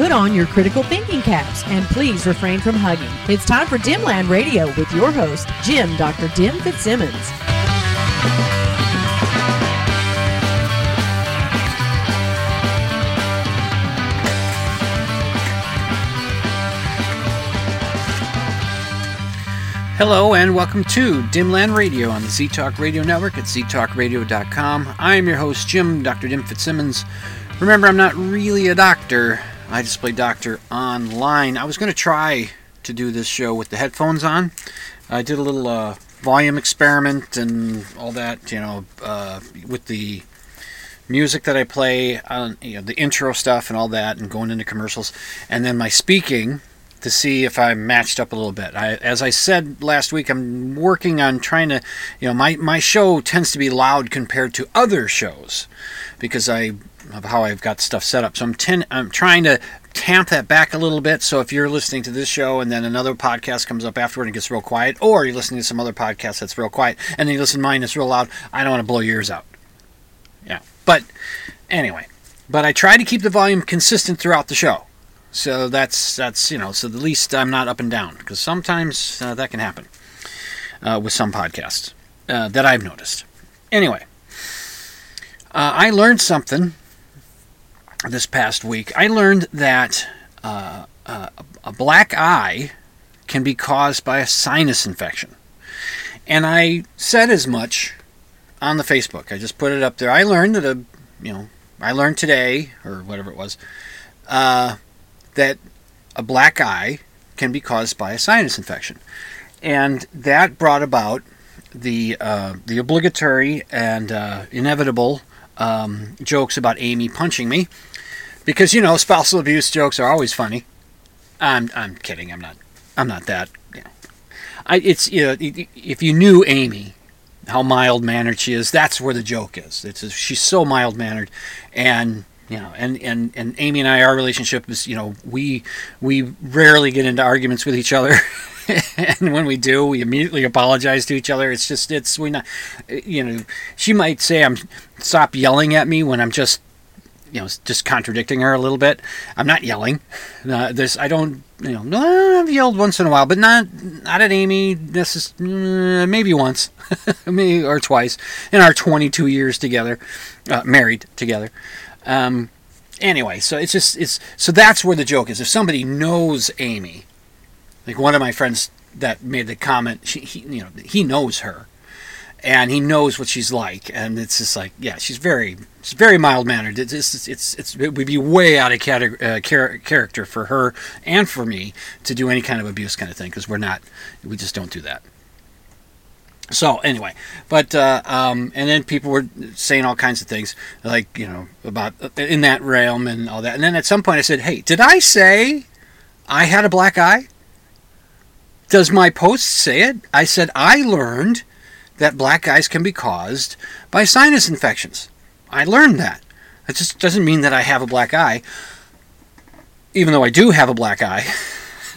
Put on your critical thinking caps and please refrain from hugging. It's time for Dimland Radio with your host, Jim Dr. Dim Fitzsimmons. Hello and welcome to Dimland Radio on the ZTalk Radio Network at ztalkradio.com. I am your host, Jim Dr. Dim Fitzsimmons. Remember, I'm not really a doctor. I just play doctor online. I was going to try to do this show with the headphones on. I did a little uh, volume experiment and all that, you know, uh, with the music that I play, on, you know, the intro stuff and all that, and going into commercials, and then my speaking to see if I matched up a little bit. I, as I said last week, I'm working on trying to, you know, my, my show tends to be loud compared to other shows because I of how I've got stuff set up. So I'm ten, I'm trying to tamp that back a little bit. So if you're listening to this show and then another podcast comes up afterward and gets real quiet, or you're listening to some other podcast that's real quiet, and then you listen to mine that's real loud, I don't want to blow yours out. Yeah, but anyway, but I try to keep the volume consistent throughout the show. So that's that's you know so the least I'm not up and down because sometimes uh, that can happen uh, with some podcasts uh, that I've noticed. Anyway, uh, I learned something this past week. I learned that uh, uh, a black eye can be caused by a sinus infection, and I said as much on the Facebook. I just put it up there. I learned that a you know I learned today or whatever it was that a black eye can be caused by a sinus infection, and that brought about the uh, the obligatory and uh, inevitable um, jokes about Amy punching me, because you know spousal abuse jokes are always funny. I'm I'm kidding. I'm not. I'm not that. You know. I it's you know if you knew Amy, how mild mannered she is, that's where the joke is. It's she's so mild mannered, and you know and, and and amy and i our relationship is you know we we rarely get into arguments with each other and when we do we immediately apologize to each other it's just it's we not you know she might say i'm stop yelling at me when i'm just you know just contradicting her a little bit. I'm not yelling. Uh, there's i don't you know no, i've yelled once in a while but not not at amy. This is uh, maybe once maybe or twice in our 22 years together uh, married together. Um, anyway, so it's just it's so that's where the joke is. If somebody knows Amy, like one of my friends that made the comment, she, he you know he knows her, and he knows what she's like, and it's just like yeah, she's very she's very mild mannered. It's it's, it's it's it would be way out of uh, char- character for her and for me to do any kind of abuse kind of thing because we're not we just don't do that. So anyway, but uh, um, and then people were saying all kinds of things like you know about uh, in that realm and all that. And then at some point I said, "Hey, did I say I had a black eye? Does my post say it?" I said I learned that black eyes can be caused by sinus infections. I learned that. That just doesn't mean that I have a black eye, even though I do have a black eye.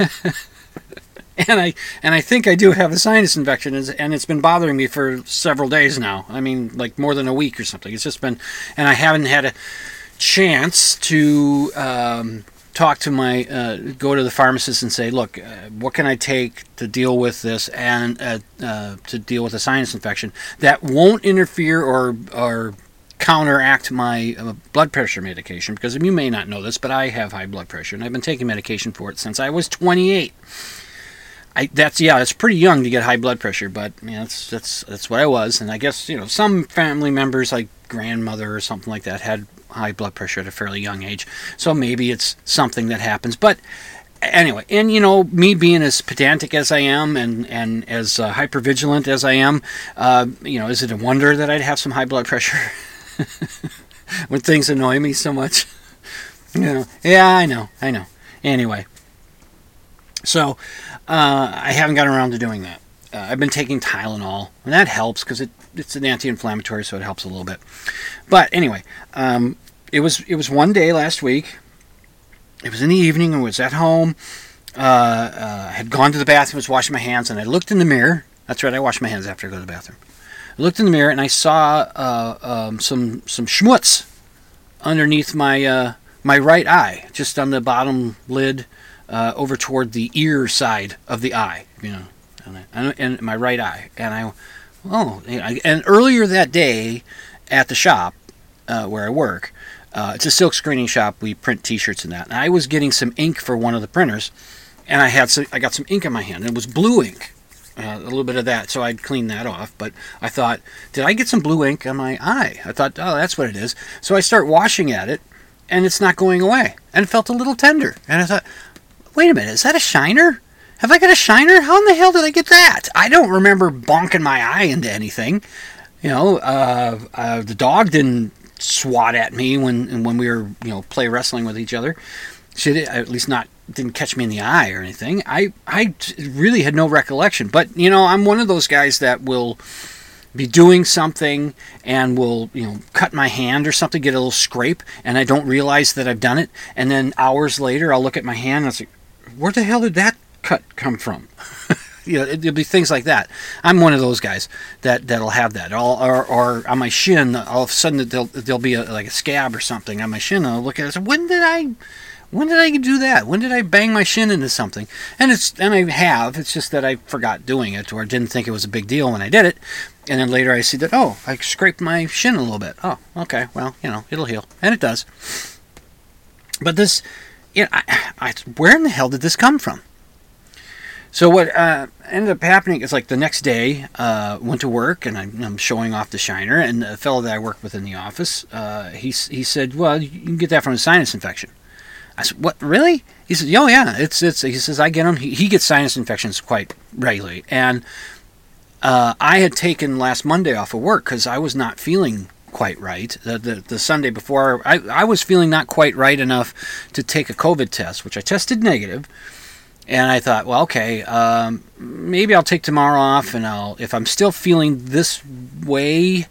and I and I think I do have a sinus infection, and it's been bothering me for several days now. I mean, like more than a week or something. It's just been, and I haven't had a chance to um, talk to my uh, go to the pharmacist and say, look, uh, what can I take to deal with this and uh, uh to deal with a sinus infection that won't interfere or or counteract my uh, blood pressure medication because you may not know this, but I have high blood pressure and I've been taking medication for it since I was 28. I, that's yeah, it's pretty young to get high blood pressure, but yeah, that's that's that's what I was, and I guess you know some family members like grandmother or something like that had high blood pressure at a fairly young age, so maybe it's something that happens. But anyway, and you know me being as pedantic as I am and and as uh, hyper vigilant as I am, uh, you know, is it a wonder that I'd have some high blood pressure? when things annoy me so much. you know, yeah, I know, I know. Anyway, so uh, I haven't gotten around to doing that. Uh, I've been taking Tylenol, and that helps because it, it's an anti-inflammatory, so it helps a little bit. But anyway, um, it was it was one day last week. It was in the evening. I was at home. Uh, uh, had gone to the bathroom, was washing my hands, and I looked in the mirror. That's right, I wash my hands after I go to the bathroom. I looked in the mirror and I saw uh, um, some some schmutz underneath my uh, my right eye, just on the bottom lid, uh, over toward the ear side of the eye. You know, and, and my right eye. And I, oh, and earlier that day, at the shop uh, where I work, uh, it's a silk screening shop. We print T-shirts and that. And I was getting some ink for one of the printers, and I had some, I got some ink in my hand. And it was blue ink. Uh, a little bit of that, so I'd clean that off. But I thought, did I get some blue ink on my eye? I thought, oh, that's what it is. So I start washing at it, and it's not going away, and it felt a little tender. And I thought, wait a minute, is that a shiner? Have I got a shiner? How in the hell did I get that? I don't remember bonking my eye into anything. You know, uh, uh, the dog didn't swat at me when when we were you know play wrestling with each other. She did, at least not didn't catch me in the eye or anything. I I really had no recollection. But you know, I'm one of those guys that will be doing something and will you know cut my hand or something, get a little scrape, and I don't realize that I've done it. And then hours later, I'll look at my hand and I'll say, "Where the hell did that cut come from? You know, it, will be things like that. I'm one of those guys that that'll have that. All, or, or on my shin, all of a sudden there'll, there'll be a, like a scab or something on my shin. And I'll look at it and say, when did I, when did I do that? When did I bang my shin into something? And it's and I have. It's just that I forgot doing it or didn't think it was a big deal when I did it. And then later I see that oh, I scraped my shin a little bit. Oh, okay. Well, you know, it'll heal, and it does. But this, you know, I, I, where in the hell did this come from? So what uh, ended up happening is like the next day, uh, went to work and I'm, I'm, showing off the shiner, and the fellow that I work with in the office, uh, he he said, "Well, you can get that from a sinus infection." I said, "What? Really?" He said, "Oh yeah, it's it's." He says, "I get them." He, he gets sinus infections quite regularly, and uh, I had taken last Monday off of work because I was not feeling quite right. The, the, the Sunday before, I, I was feeling not quite right enough to take a COVID test, which I tested negative and I thought, well, okay, um, maybe I'll take tomorrow off, and I'll if I'm still feeling this way,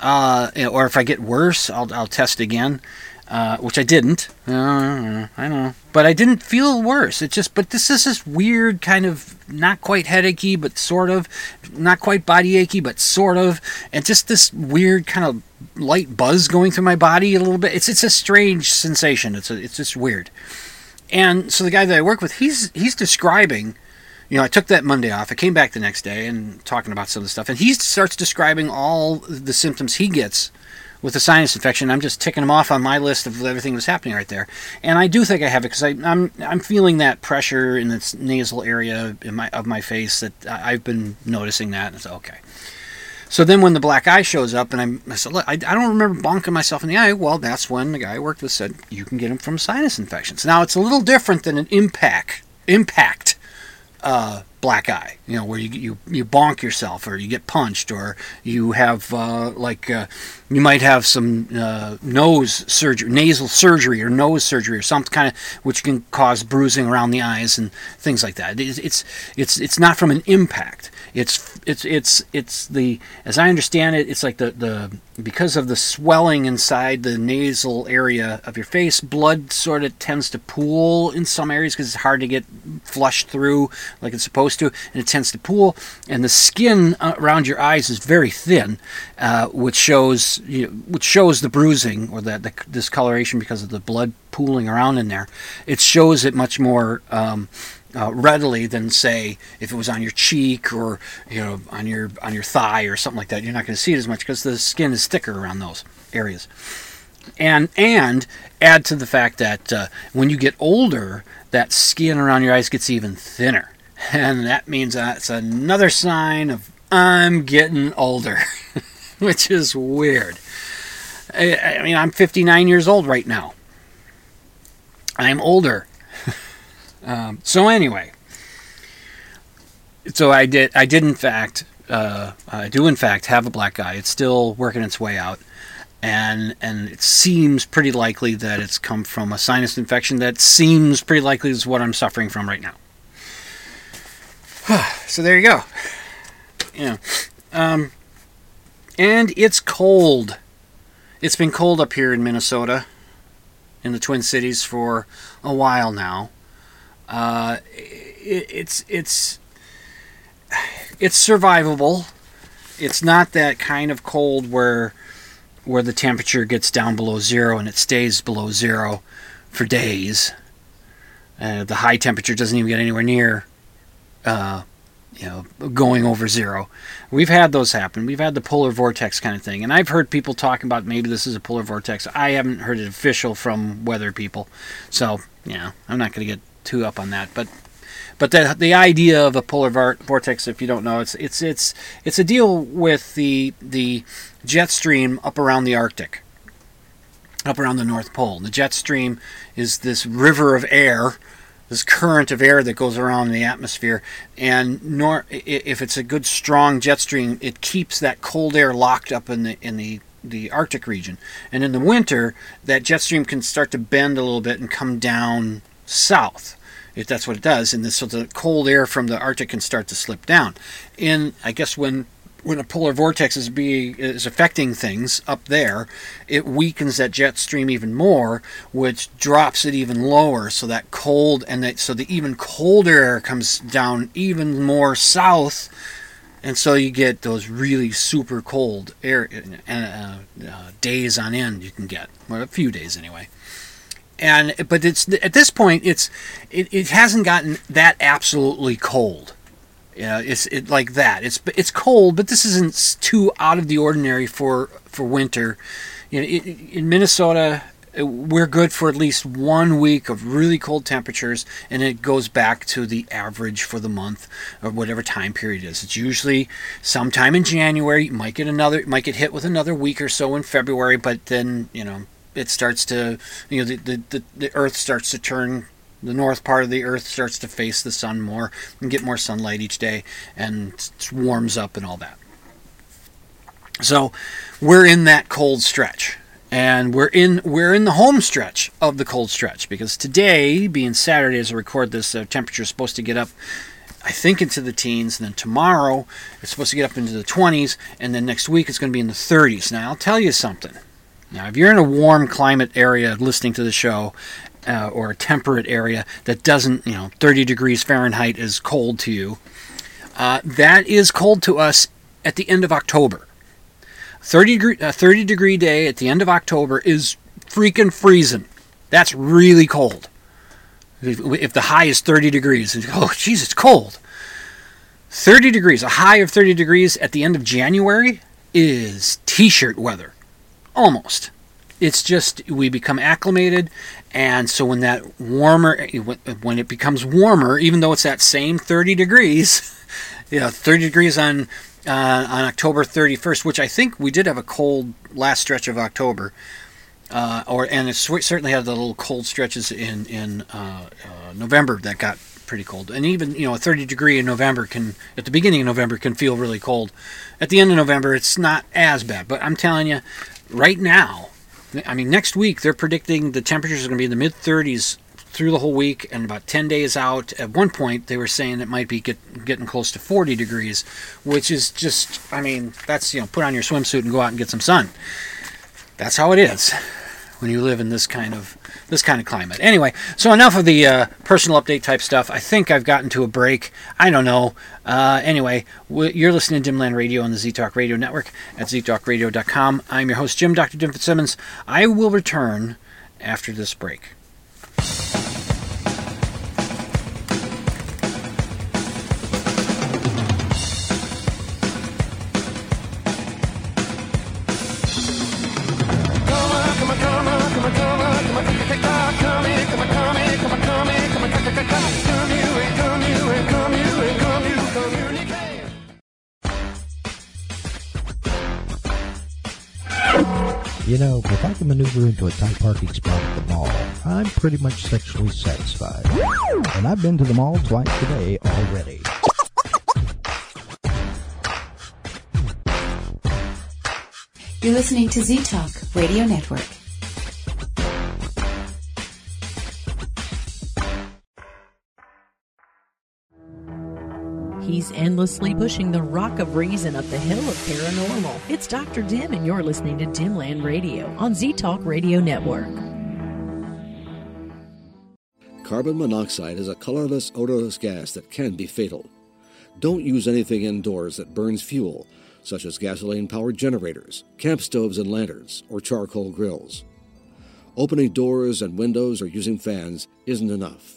uh, or if I get worse, I'll I'll test again, uh, which I didn't. Uh, I know, but I didn't feel worse. It just, but this is this weird kind of not quite headachy, but sort of, not quite body achy, but sort of, and just this weird kind of light buzz going through my body a little bit. It's it's a strange sensation. It's a, it's just weird. And so the guy that I work with, he's he's describing, you know, I took that Monday off. I came back the next day and talking about some of the stuff, and he starts describing all the symptoms he gets with the sinus infection. I'm just ticking them off on my list of everything that's happening right there. And I do think I have it because I'm I'm feeling that pressure in this nasal area in my of my face that I've been noticing that. And it's okay. So then when the black eye shows up, and I'm, I said, look, I, I don't remember bonking myself in the eye. Well, that's when the guy I worked with said, you can get them from sinus infections. Now, it's a little different than an impact, impact uh, black eye, you know, where you, you, you bonk yourself or you get punched or you have, uh, like, uh, you might have some uh, nose surgery, nasal surgery or nose surgery or something kind of, which can cause bruising around the eyes and things like that. It's, it's, it's, it's not from an impact. It's it's it's it's the as I understand it, it's like the the because of the swelling inside the nasal area of your face, blood sort of tends to pool in some areas because it's hard to get flushed through like it's supposed to, and it tends to pool. And the skin around your eyes is very thin, uh, which shows you know, which shows the bruising or the, the discoloration because of the blood pooling around in there. It shows it much more. Um, uh, readily than say if it was on your cheek or you know on your on your thigh or something like that. You're not going to see it as much because the skin is thicker around those areas. And and add to the fact that uh, when you get older, that skin around your eyes gets even thinner, and that means that's another sign of I'm getting older, which is weird. I, I mean, I'm 59 years old right now. I'm older um, so anyway, so I did. I did in fact. Uh, I do in fact have a black eye. It's still working its way out, and and it seems pretty likely that it's come from a sinus infection. That seems pretty likely is what I'm suffering from right now. so there you go. Yeah, um, and it's cold. It's been cold up here in Minnesota, in the Twin Cities for a while now. Uh, it, it's it's it's survivable. It's not that kind of cold where where the temperature gets down below zero and it stays below zero for days. Uh, the high temperature doesn't even get anywhere near, uh, you know, going over zero. We've had those happen. We've had the polar vortex kind of thing, and I've heard people talking about maybe this is a polar vortex. I haven't heard it official from weather people, so yeah, I'm not going to get too up on that. But but the the idea of a polar vortex, if you don't know, it's it's it's it's a deal with the the jet stream up around the Arctic, up around the North Pole. The jet stream is this river of air, this current of air that goes around the atmosphere, and nor if it's a good strong jet stream, it keeps that cold air locked up in the in the the Arctic region. And in the winter, that jet stream can start to bend a little bit and come down south if that's what it does, and this, so the cold air from the Arctic can start to slip down. And I guess when when a polar vortex is being is affecting things up there, it weakens that jet stream even more, which drops it even lower. So that cold and that so the even colder air comes down even more south, and so you get those really super cold air uh, uh, days on end. You can get well, a few days anyway and but it's at this point it's it, it hasn't gotten that absolutely cold. You know it's it like that. It's it's cold but this isn't too out of the ordinary for for winter. You know it, in minnesota uh, we're good for at least one week of really cold temperatures and it goes back to the average for the month or whatever time period it is. It's usually sometime in january. You might get another might get hit with another week or so in february but then you know it starts to you know the, the, the, the earth starts to turn the north part of the earth starts to face the sun more and get more sunlight each day and warms up and all that so we're in that cold stretch and we're in we're in the home stretch of the cold stretch because today being saturday as i record this uh, temperature is supposed to get up I think into the teens, and then tomorrow it's supposed to get up into the 20s, and then next week it's going to be in the 30s. Now, I'll tell you something. Now, if you're in a warm climate area listening to the show, uh, or a temperate area that doesn't, you know, 30 degrees Fahrenheit is cold to you, uh, that is cold to us at the end of October. 30 degree, uh, 30 degree day at the end of October is freaking freezing. That's really cold. If, if the high is 30 degrees, oh, jeez, it's cold. 30 degrees, a high of 30 degrees at the end of January is t shirt weather. Almost. It's just we become acclimated, and so when that warmer, when it becomes warmer, even though it's that same 30 degrees, you know, 30 degrees on uh, on October 31st, which I think we did have a cold last stretch of October, uh, or and it certainly had the little cold stretches in in uh, uh, November that got pretty cold. And even you know a 30 degree in November can at the beginning of November can feel really cold. At the end of November, it's not as bad. But I'm telling you, right now, I mean, next week they're predicting the temperatures are going to be in the mid 30s through the whole week and about 10 days out. At one point, they were saying it might be get, getting close to 40 degrees, which is just, I mean, that's, you know, put on your swimsuit and go out and get some sun. That's how it is when you live in this kind of this kind of climate. Anyway, so enough of the uh, personal update type stuff. I think I've gotten to a break. I don't know. Uh, anyway, you're listening to Dimland Radio on the ZTalk Radio Network at ztalkradio.com. I'm your host, Jim, Dr. Jim Fitzsimmons. I will return after this break. You know, if I can maneuver into a tight parking spot at the mall, I'm pretty much sexually satisfied. And I've been to the mall twice today already. You're listening to Z Talk Radio Network. He's endlessly pushing the rock of reason up the hill of paranormal. It's Dr. Dim, and you're listening to Dimland Radio on Z Talk Radio Network. Carbon monoxide is a colorless, odorless gas that can be fatal. Don't use anything indoors that burns fuel, such as gasoline powered generators, camp stoves and lanterns, or charcoal grills. Opening doors and windows or using fans isn't enough.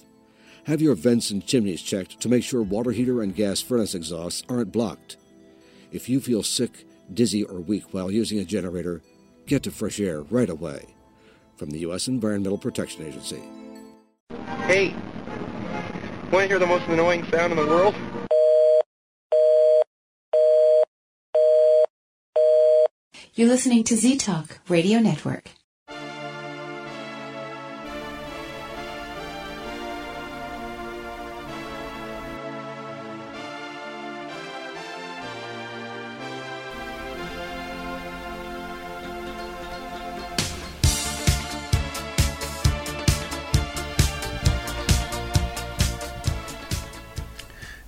Have your vents and chimneys checked to make sure water heater and gas furnace exhausts aren't blocked. If you feel sick, dizzy, or weak while using a generator, get to fresh air right away. From the U.S. Environmental Protection Agency. Hey, want to hear the most annoying sound in the world? You're listening to Z Talk Radio Network.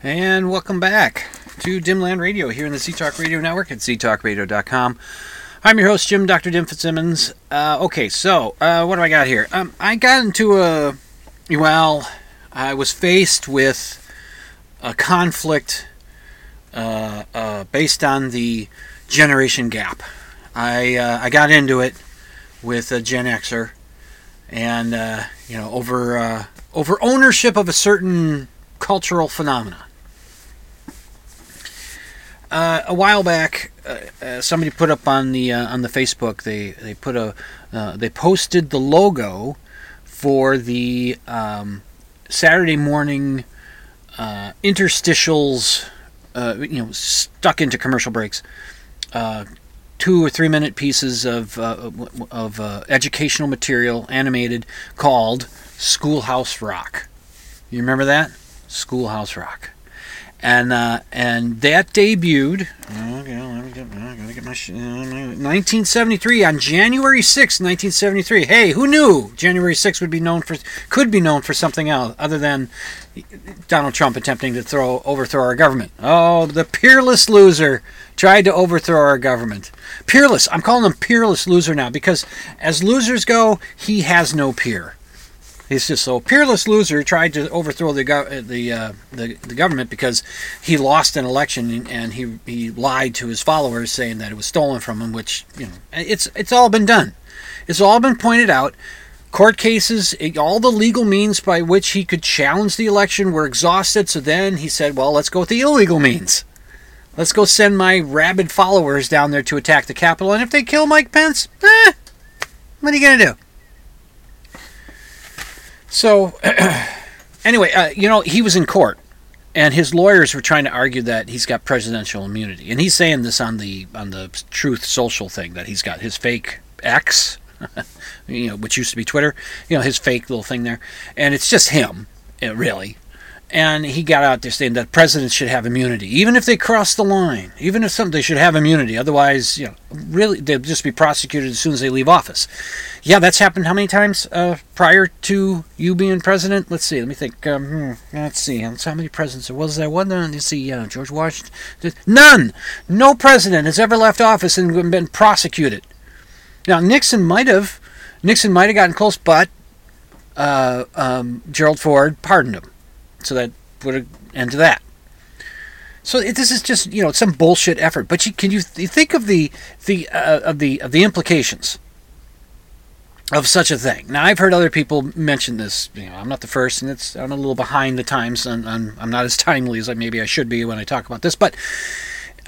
And welcome back to Dimland Radio here in the Z Talk Radio Network at ztalkradio.com. I'm your host, Jim Dr. Dim Fitzsimmons. Uh, okay, so uh, what do I got here? Um, I got into a. Well, I was faced with a conflict uh, uh based on the generation gap. I, uh, I got into it with a Gen Xer, and uh, you know over over ownership of a certain cultural phenomenon. Uh, a while back, uh, uh, somebody put up on the uh, on the Facebook. They they put a uh, they posted the logo for the um, Saturday morning uh, interstitials. you know, stuck into commercial breaks. two or three minute pieces of of educational material animated called Schoolhouse Rock. You remember that? Schoolhouse Rock and uh, and that debuted. Okay, let me get, I gotta get my, uh, 1973 on January 6, 1973. Hey, who knew January 6 would be known for could be known for something else other than Donald Trump attempting to throw overthrow our government? Oh, the peerless loser tried to overthrow our government. Peerless. I'm calling him peerless loser now because as losers go, he has no peer. He's just so peerless loser tried to overthrow the go- the, uh, the the government because he lost an election and he he lied to his followers saying that it was stolen from him. Which you know it's it's all been done. It's all been pointed out. Court cases, all the legal means by which he could challenge the election were exhausted. So then he said, "Well, let's go with the illegal means. Let's go send my rabid followers down there to attack the Capitol. And if they kill Mike Pence, eh, what are you gonna do?" So, anyway, uh, you know, he was in court, and his lawyers were trying to argue that he's got presidential immunity, and he's saying this on the on the Truth Social thing that he's got his fake X, you know, which used to be Twitter, you know, his fake little thing there, and it's just him, uh, really and he got out there saying that presidents should have immunity, even if they cross the line, even if something they should have immunity. Otherwise, you know, really they'll just be prosecuted as soon as they leave office. Yeah, that's happened how many times uh, prior to you being president? Let's see. Let me think. Um, hmm, let's see. How many presidents was there? One. Let's see. Uh, George Washington. None. No president has ever left office and been prosecuted. Now Nixon might have. Nixon might have gotten close, but uh, um, Gerald Ford pardoned him. So that put an end to that. So this is just you know some bullshit effort. But you, can you, th- you think of the the uh, of the of the implications of such a thing? Now I've heard other people mention this. You know, I'm not the first, and it's I'm a little behind the times, and I'm, I'm not as timely as I maybe I should be when I talk about this. But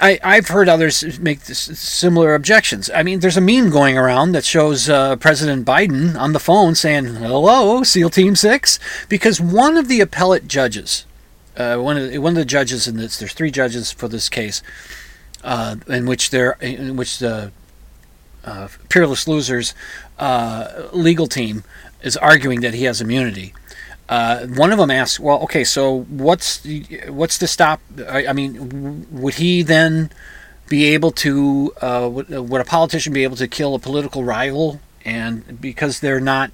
I, I've heard others make similar objections. I mean, there's a meme going around that shows uh, President Biden on the phone saying, "Hello, SEAL Team 6," because one of the appellate judges, uh, one of the, one of the judges in this, there's three judges for this case, uh, in which there, in which the uh, peerless losers uh, legal team is arguing that he has immunity. Uh, one of them asks, "Well, okay, so what's what's to stop? I, I, mean, would he then be able to uh, would, would a politician be able to kill a political rival and because they're not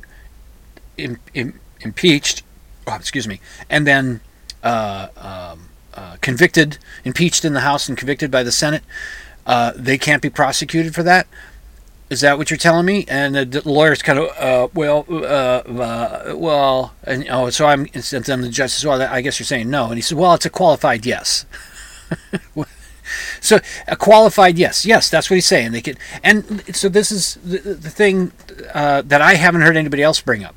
Im- Im- impeached oh, excuse me and then uh, um, uh, convicted impeached in the house and convicted by the senate uh, they can't be prosecuted for that is that what you're telling me? And the, the lawyer's kind of, uh, well, uh, uh, well, and oh, so I'm, and then the judge says, well, I guess you're saying no. And he says, well, it's a qualified yes. so a qualified yes, yes, that's what he's saying. They could, and so this is the, the thing uh, that I haven't heard anybody else bring up.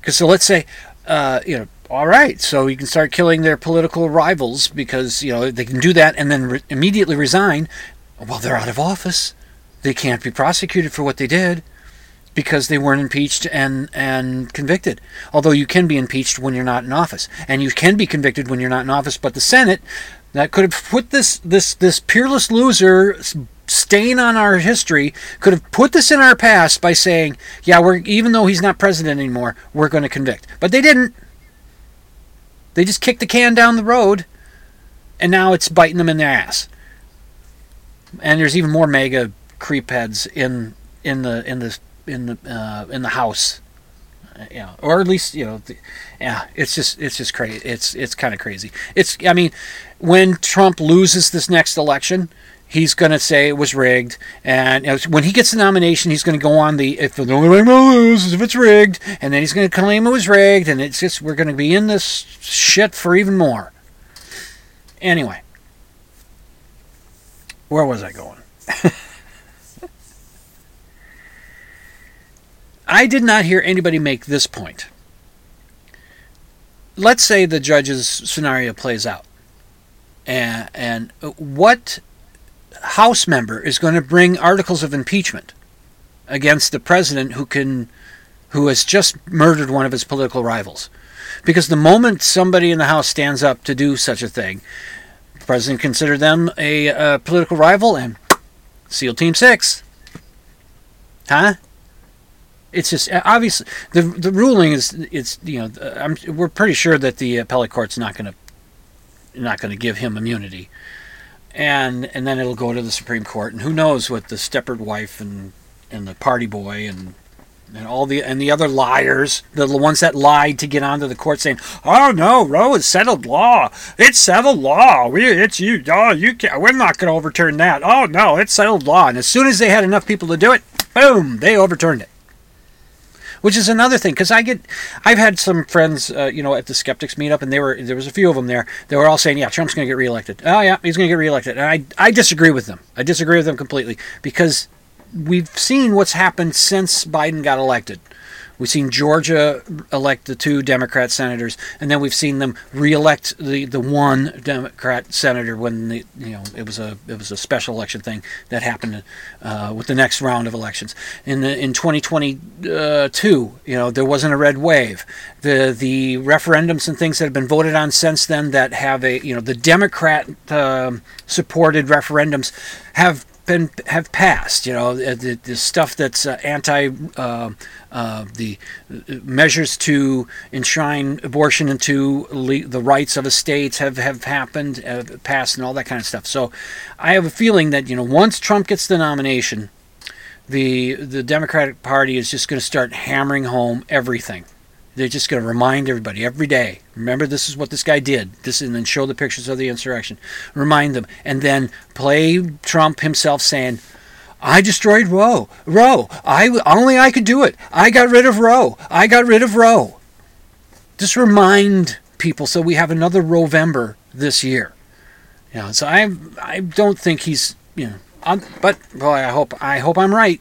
Because so let's say, uh, you know, all right, so you can start killing their political rivals because you know they can do that and then re- immediately resign. Well, they're out of office they can't be prosecuted for what they did because they weren't impeached and, and convicted. Although you can be impeached when you're not in office, and you can be convicted when you're not in office. But the Senate that could have put this this this peerless loser stain on our history could have put this in our past by saying, yeah, we're even though he's not president anymore, we're going to convict. But they didn't. They just kicked the can down the road, and now it's biting them in the ass. And there's even more mega creep heads in in the in the in the uh, in the house. Yeah or at least you know the, yeah it's just it's just crazy it's it's kind of crazy. It's i mean when trump loses this next election he's going to say it was rigged and you know, when he gets the nomination he's going to go on the if the only way to lose is if it's rigged and then he's going to claim it was rigged and it's just we're going to be in this shit for even more. Anyway. Where was i going I did not hear anybody make this point. Let's say the judge's scenario plays out. And, and what House member is going to bring articles of impeachment against the president who can who has just murdered one of his political rivals? Because the moment somebody in the House stands up to do such a thing, the president consider them a, a political rival and SEAL Team Six. Huh? It's just uh, obviously the the ruling is it's you know I'm, we're pretty sure that the appellate court's not going to not going to give him immunity, and and then it'll go to the Supreme Court, and who knows what the Stepford wife and and the party boy and and all the and the other liars, the ones that lied to get onto the court, saying, "Oh no, Roe is settled law. It's settled law. We, it's you. Oh, you can't. We're not going to overturn that. Oh no, it's settled law." And as soon as they had enough people to do it, boom, they overturned it which is another thing because I get, I've had some friends, uh, you know, at the skeptics meetup, and they were there was a few of them there. They were all saying, "Yeah, Trump's going to get reelected. Oh yeah, he's going to get reelected." And I I disagree with them. I disagree with them completely because we've seen what's happened since Biden got elected. We've seen Georgia elect the two Democrat senators, and then we've seen them reelect the, the one Democrat senator when the you know it was a it was a special election thing that happened uh, with the next round of elections. In the, in 2022, you know there wasn't a red wave. The the referendums and things that have been voted on since then that have a you know the Democrat uh, supported referendums have been have passed. You know, the, the stuff that's uh, anti uh, uh, the measures to enshrine abortion into le- the rights of a state have have happened, have passed, and all that kind of stuff. So, I have a feeling that you know once Trump gets the nomination, the the Democratic Party is just going to start hammering home everything they're just going to remind everybody every day. Remember, this is what this guy did. This, and then show the pictures of the insurrection. Remind them, and then play Trump himself saying, "I destroyed Roe. Roe. I only I could do it. I got rid of Roe. I got rid of Roe." Just remind people so we have another Rovember this year. You know, so I I don't think he's you know. I'm, but boy, I hope I hope I'm right.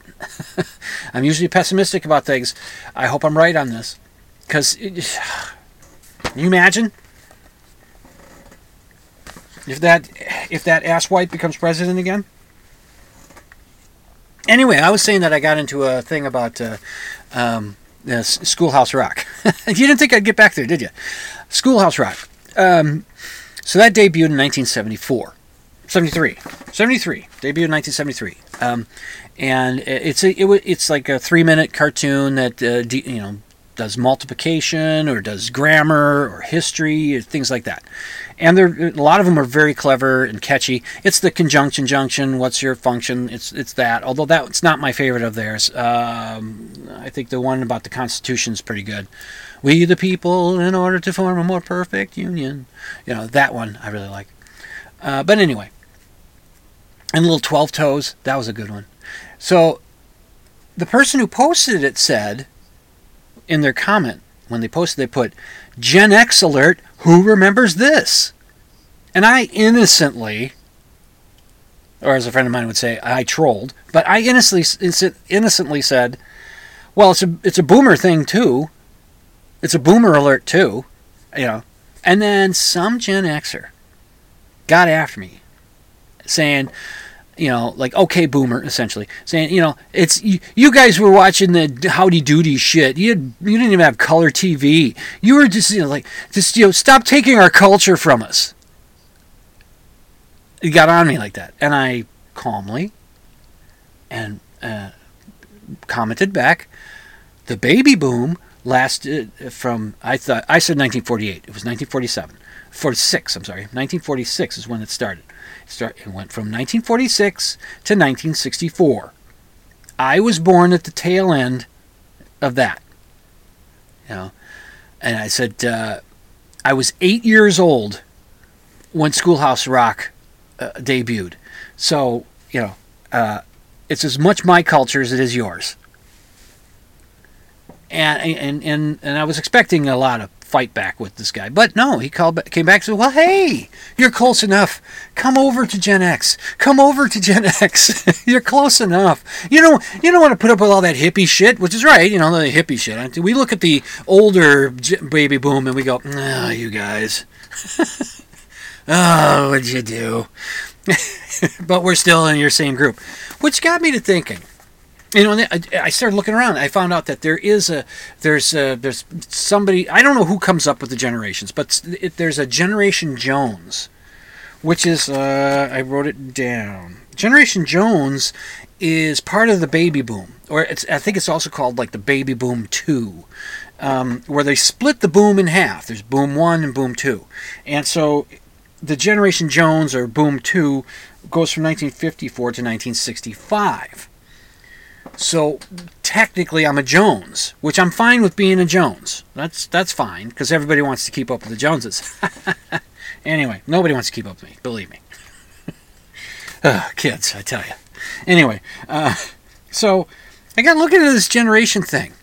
I'm usually pessimistic about things. I hope I'm right on this. Because, can you imagine if that if that asswipe becomes president again? Anyway, I was saying that I got into a thing about uh, um, Schoolhouse Rock. you didn't think I'd get back there, did you? Schoolhouse Rock. Um, so that debuted in 1974. 73. 73. Debuted in 1973. Um, and it's a, it, it's like a three minute cartoon that uh, de- you know does multiplication or does grammar or history or things like that. And there, a lot of them are very clever and catchy. It's the conjunction junction. What's your function? It's it's that. Although that's not my favorite of theirs. Um, I think the one about the Constitution is pretty good. We the people, in order to form a more perfect union. You know that one I really like. Uh, but anyway, and little twelve toes. That was a good one. So the person who posted it said in their comment when they posted they put Gen X alert, who remembers this? And I innocently or as a friend of mine would say, I trolled, but I innocently innocently said, "Well, it's a it's a boomer thing too. It's a boomer alert too, you know." And then some Gen Xer got after me saying, you know, like okay, boomer, essentially saying, you know, it's you, you guys were watching the Howdy Doody shit. You had, you didn't even have color TV. You were just you know like just you know stop taking our culture from us. It got on me like that, and I calmly and uh, commented back, the baby boom lasted from I thought I said 1948. It was 1947. 46, I'm sorry. 1946 is when it started. It, start, it went from 1946 to 1964. I was born at the tail end of that. You know, and I said uh, I was eight years old when Schoolhouse Rock uh, debuted. So you know, uh, it's as much my culture as it is yours. And and and and I was expecting a lot of fight back with this guy. But no, he called came back and said, "Well, hey, you're close enough. Come over to Gen X. Come over to Gen X. you're close enough. You know, you don't want to put up with all that hippie shit, which is right. You know, the hippie shit. We look at the older baby boom and we go, "Ah, oh, you guys. oh, what'd you do?" but we're still in your same group, which got me to thinking you know, I started looking around. I found out that there is a there's a, there's somebody I don't know who comes up with the generations, but it, there's a Generation Jones, which is uh, I wrote it down. Generation Jones is part of the baby boom, or it's I think it's also called like the baby boom two, um, where they split the boom in half. There's boom one and boom two, and so the Generation Jones or boom two goes from 1954 to 1965 so technically, I'm a Jones, which I'm fine with being a Jones. That's that's fine because everybody wants to keep up with the Joneses. anyway, nobody wants to keep up with me. Believe me. kids, I tell you. Anyway, uh, so I got looking at this generation thing,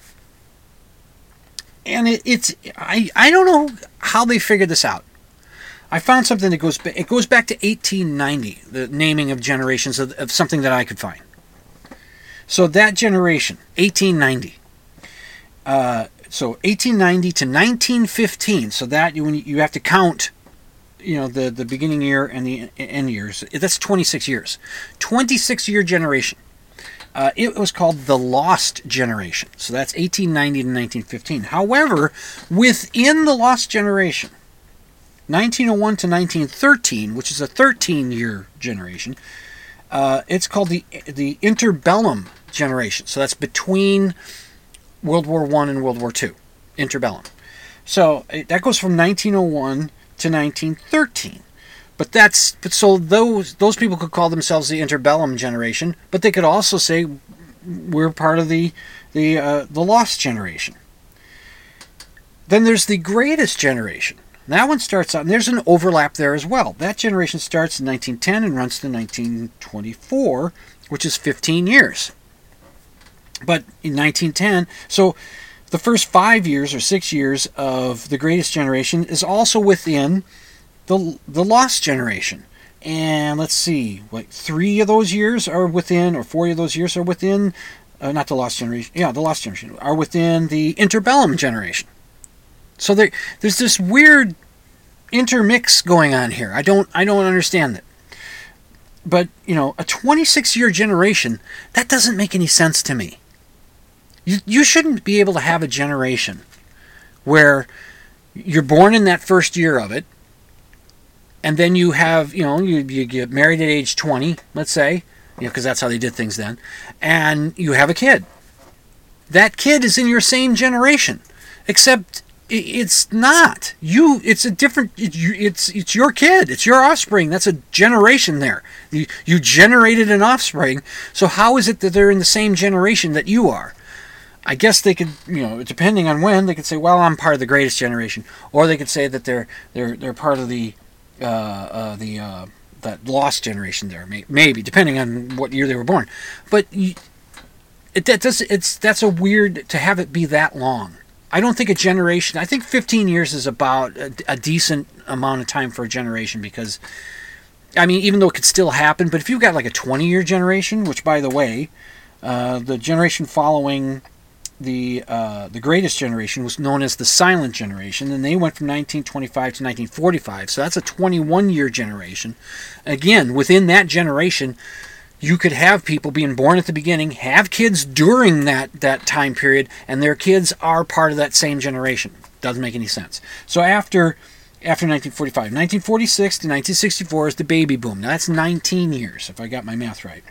and it, it's I I don't know how they figured this out. I found something that goes it goes back to 1890, the naming of generations of, of something that I could find. So that generation, 1890. Uh, so 1890 to 1915. So that you you have to count, you know, the the beginning year and the end years. That's 26 years. 26 year generation. Uh, it was called the Lost Generation. So that's 1890 to 1915. However, within the Lost Generation, 1901 to 1913, which is a 13 year generation, uh, it's called the the interbellum generation. So that's between World War One and World War Two, interbellum. So that goes from 1901 to 1913. But that's but so those those people could call themselves the interbellum generation, but they could also say we're part of the the uh, the lost generation. Then there's the greatest generation. That one starts out, and there's an overlap there as well. That generation starts in 1910 and runs to 1924, which is 15 years. But in 1910, so the first five years or six years of the greatest generation is also within the, the lost generation. And let's see, what three of those years are within, or four of those years are within, uh, not the lost generation, yeah, the lost generation, are within the interbellum generation. So there, there's this weird intermix going on here. I don't, I don't understand it. But you know, a 26 year generation that doesn't make any sense to me. You, you shouldn't be able to have a generation where you're born in that first year of it, and then you have, you know, you, you get married at age 20, let's say, you know, because that's how they did things then, and you have a kid. That kid is in your same generation. except it's not you. It's a different. It's it's your kid. It's your offspring. That's a generation there. You you generated an offspring. So how is it that they're in the same generation that you are? I guess they could, you know, depending on when, they could say, "Well, I'm part of the greatest generation," or they could say that they're they're they're part of the uh, uh, the uh, that lost generation there, may- maybe depending on what year they were born. But it that does it's that's a weird to have it be that long. I don't think a generation. I think 15 years is about a, a decent amount of time for a generation because, I mean, even though it could still happen, but if you've got like a 20 year generation, which by the way, uh, the generation following the uh, the greatest generation was known as the silent generation, and they went from 1925 to 1945. So that's a 21 year generation. Again, within that generation, you could have people being born at the beginning, have kids during that that time period, and their kids are part of that same generation. Doesn't make any sense. So after after 1945, 1946 to 1964 is the baby boom. Now that's 19 years, if I got my math right.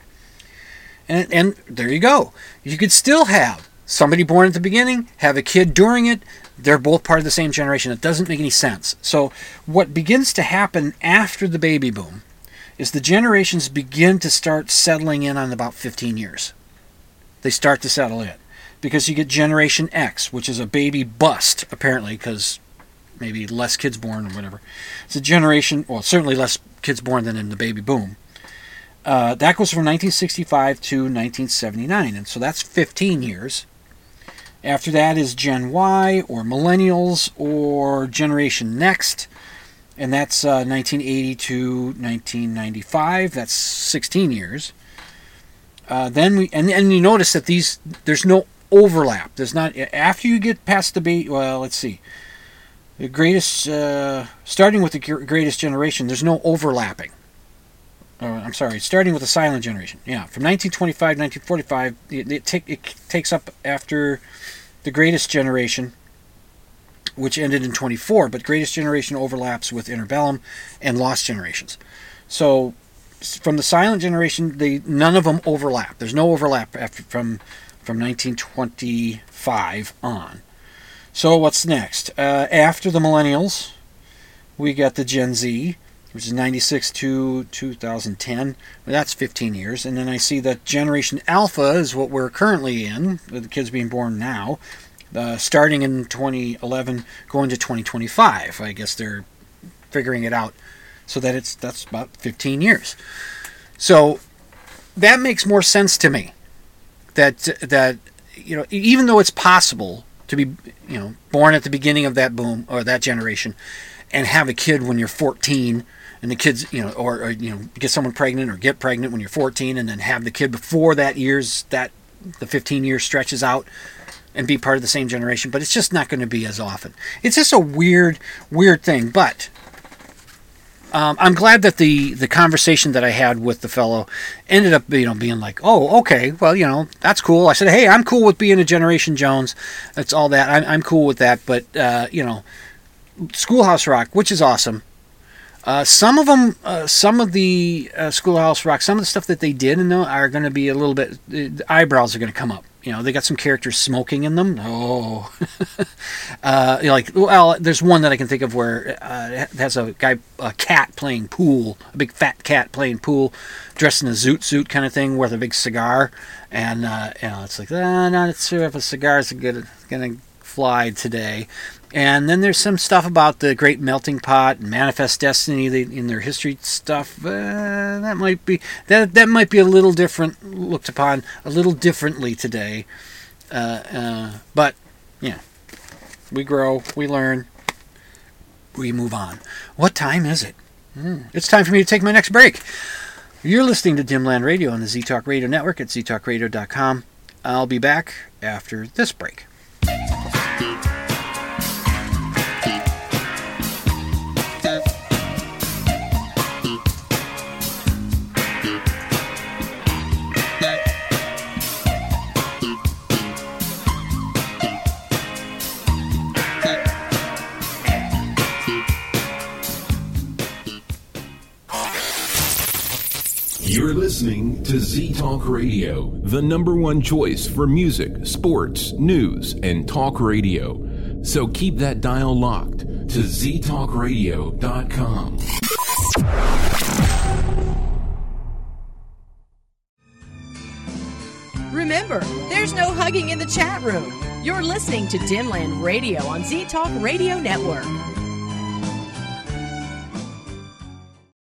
And, and there you go. You could still have somebody born at the beginning, have a kid during it. They're both part of the same generation. It doesn't make any sense. So, what begins to happen after the baby boom is the generations begin to start settling in on about 15 years. They start to settle in because you get Generation X, which is a baby bust, apparently, because maybe less kids born or whatever. It's a generation, well, certainly less kids born than in the baby boom. Uh, that goes from 1965 to 1979, and so that's 15 years. After that is Gen Y or Millennials or Generation Next, and that's uh, 1980 to 1995. That's 16 years. Uh, then we and and you notice that these there's no overlap. There's not after you get past the ba- well, let's see. The greatest, uh, starting with the greatest generation, there's no overlapping. Oh, I'm sorry, starting with the silent generation. Yeah, from 1925 1945, it, it, it takes up after the greatest generation, which ended in 24, but greatest generation overlaps with interbellum and lost generations. So from the silent generation, they none of them overlap. There's no overlap after from from 1925 on. So what's next? Uh, after the millennials, we got the Gen Z, which is 96 to 2010. Well, that's 15 years. And then I see that Generation Alpha is what we're currently in, with the kids being born now, uh, starting in 2011, going to 2025. I guess they're figuring it out so that it's that's about 15 years. So that makes more sense to me. That that you know, even though it's possible to be you know born at the beginning of that boom or that generation, and have a kid when you're 14, and the kids you know, or, or you know, get someone pregnant or get pregnant when you're 14, and then have the kid before that years that the 15 years stretches out and be part of the same generation, but it's just not going to be as often. It's just a weird, weird thing. But um, I'm glad that the the conversation that I had with the fellow ended up, you know, being like, oh, okay, well, you know, that's cool. I said, hey, I'm cool with being a Generation Jones. That's all that. I'm, I'm cool with that. But uh, you know, Schoolhouse Rock, which is awesome. Uh, some of them, uh, some of the uh, Schoolhouse Rock, some of the stuff that they did in them are going to be a little bit. The eyebrows are going to come up. You know, they got some characters smoking in them. Oh, uh, you like well, there's one that I can think of where uh, it has a guy, a cat playing pool, a big fat cat playing pool, dressed in a zoot suit kind of thing with a big cigar, and uh, you know, it's like, ah, not sure if a cigar is gonna fly today. And then there's some stuff about the Great Melting Pot and Manifest Destiny in their history stuff. Uh, that might be that that might be a little different looked upon a little differently today. Uh, uh, but yeah, we grow, we learn, we move on. What time is it? Hmm, It's time for me to take my next break. You're listening to Dimland Radio on the Z Talk Radio Network at ztalkradio.com. I'll be back after this break. You're listening to Z Talk Radio, the number one choice for music, sports, news, and talk radio. So keep that dial locked to ztalkradio.com. Remember, there's no hugging in the chat room. You're listening to Dimland Radio on Z Talk Radio Network.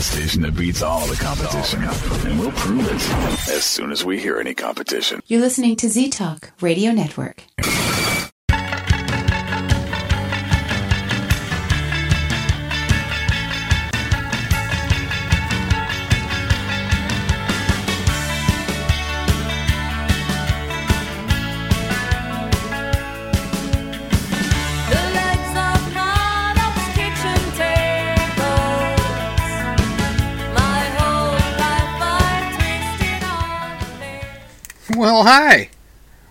The station that beats all the competition, and we'll prove it as soon as we hear any competition. You're listening to Z Talk Radio Network. Well, hi.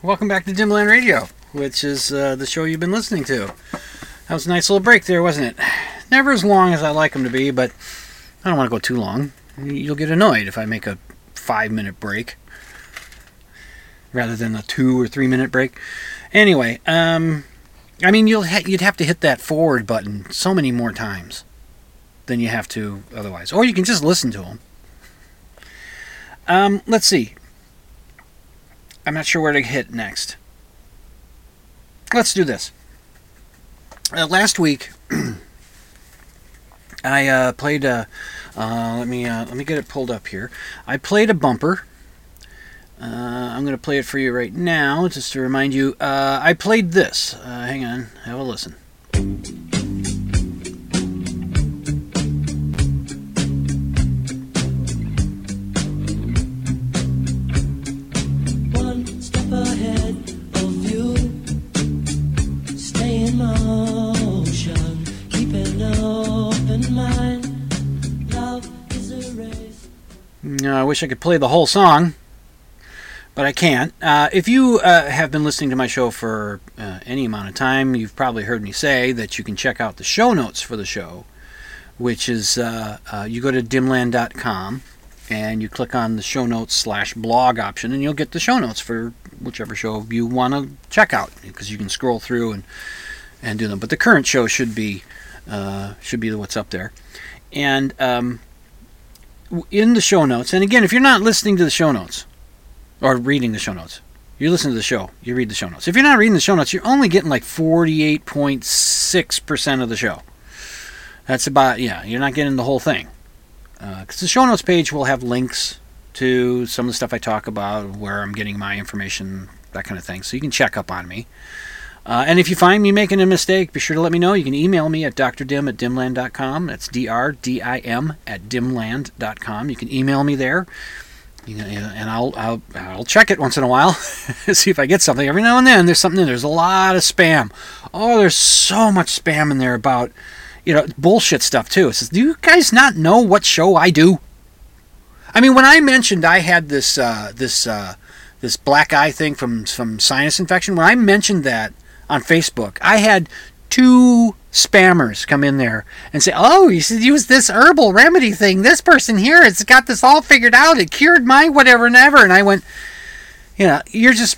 Welcome back to Dimland Radio, which is uh, the show you've been listening to. That was a nice little break there, wasn't it? Never as long as I like them to be, but I don't want to go too long. You'll get annoyed if I make a five minute break rather than a two or three minute break. Anyway, um, I mean, you'll ha- you'd have to hit that forward button so many more times than you have to otherwise, or you can just listen to them. Um, let's see. I'm not sure where to hit next. Let's do this. Uh, last week, I uh, played. A, uh, let me uh, let me get it pulled up here. I played a bumper. Uh, I'm going to play it for you right now, just to remind you. Uh, I played this. hang on, have a listen. I wish I could play the whole song, but I can't. Uh, if you uh, have been listening to my show for uh, any amount of time, you've probably heard me say that you can check out the show notes for the show, which is uh, uh, you go to dimland.com and you click on the show notes slash blog option, and you'll get the show notes for whichever show you want to check out because you can scroll through and and do them. But the current show should be uh, should be what's up there, and um, in the show notes, and again, if you're not listening to the show notes or reading the show notes, you listen to the show, you read the show notes. If you're not reading the show notes, you're only getting like 48.6% of the show. That's about, yeah, you're not getting the whole thing. Because uh, the show notes page will have links to some of the stuff I talk about, where I'm getting my information, that kind of thing. So you can check up on me. Uh, and if you find me making a mistake, be sure to let me know. You can email me at drdim at dimland.com. That's D-R-D-I-M at dimland.com. You can email me there. You know, and I'll, I'll I'll check it once in a while, see if I get something. Every now and then, there's something in. There's a lot of spam. Oh, there's so much spam in there about, you know, bullshit stuff too. It says, do you guys not know what show I do? I mean, when I mentioned I had this uh, this uh, this black eye thing from from sinus infection, when I mentioned that on Facebook. I had two spammers come in there and say, "Oh, you should use this herbal remedy thing. This person here has got this all figured out. It cured my whatever and ever." And I went, "You know, you're just."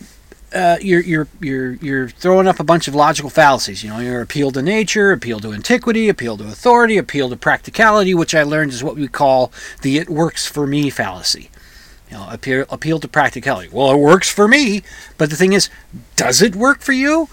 Uh, you're you're you're you're throwing up a bunch of logical fallacies. You know, your appeal to nature, appeal to antiquity, appeal to authority, appeal to practicality, which I learned is what we call the "it works for me" fallacy. You know, appeal appeal to practicality. Well, it works for me, but the thing is, does it work for you?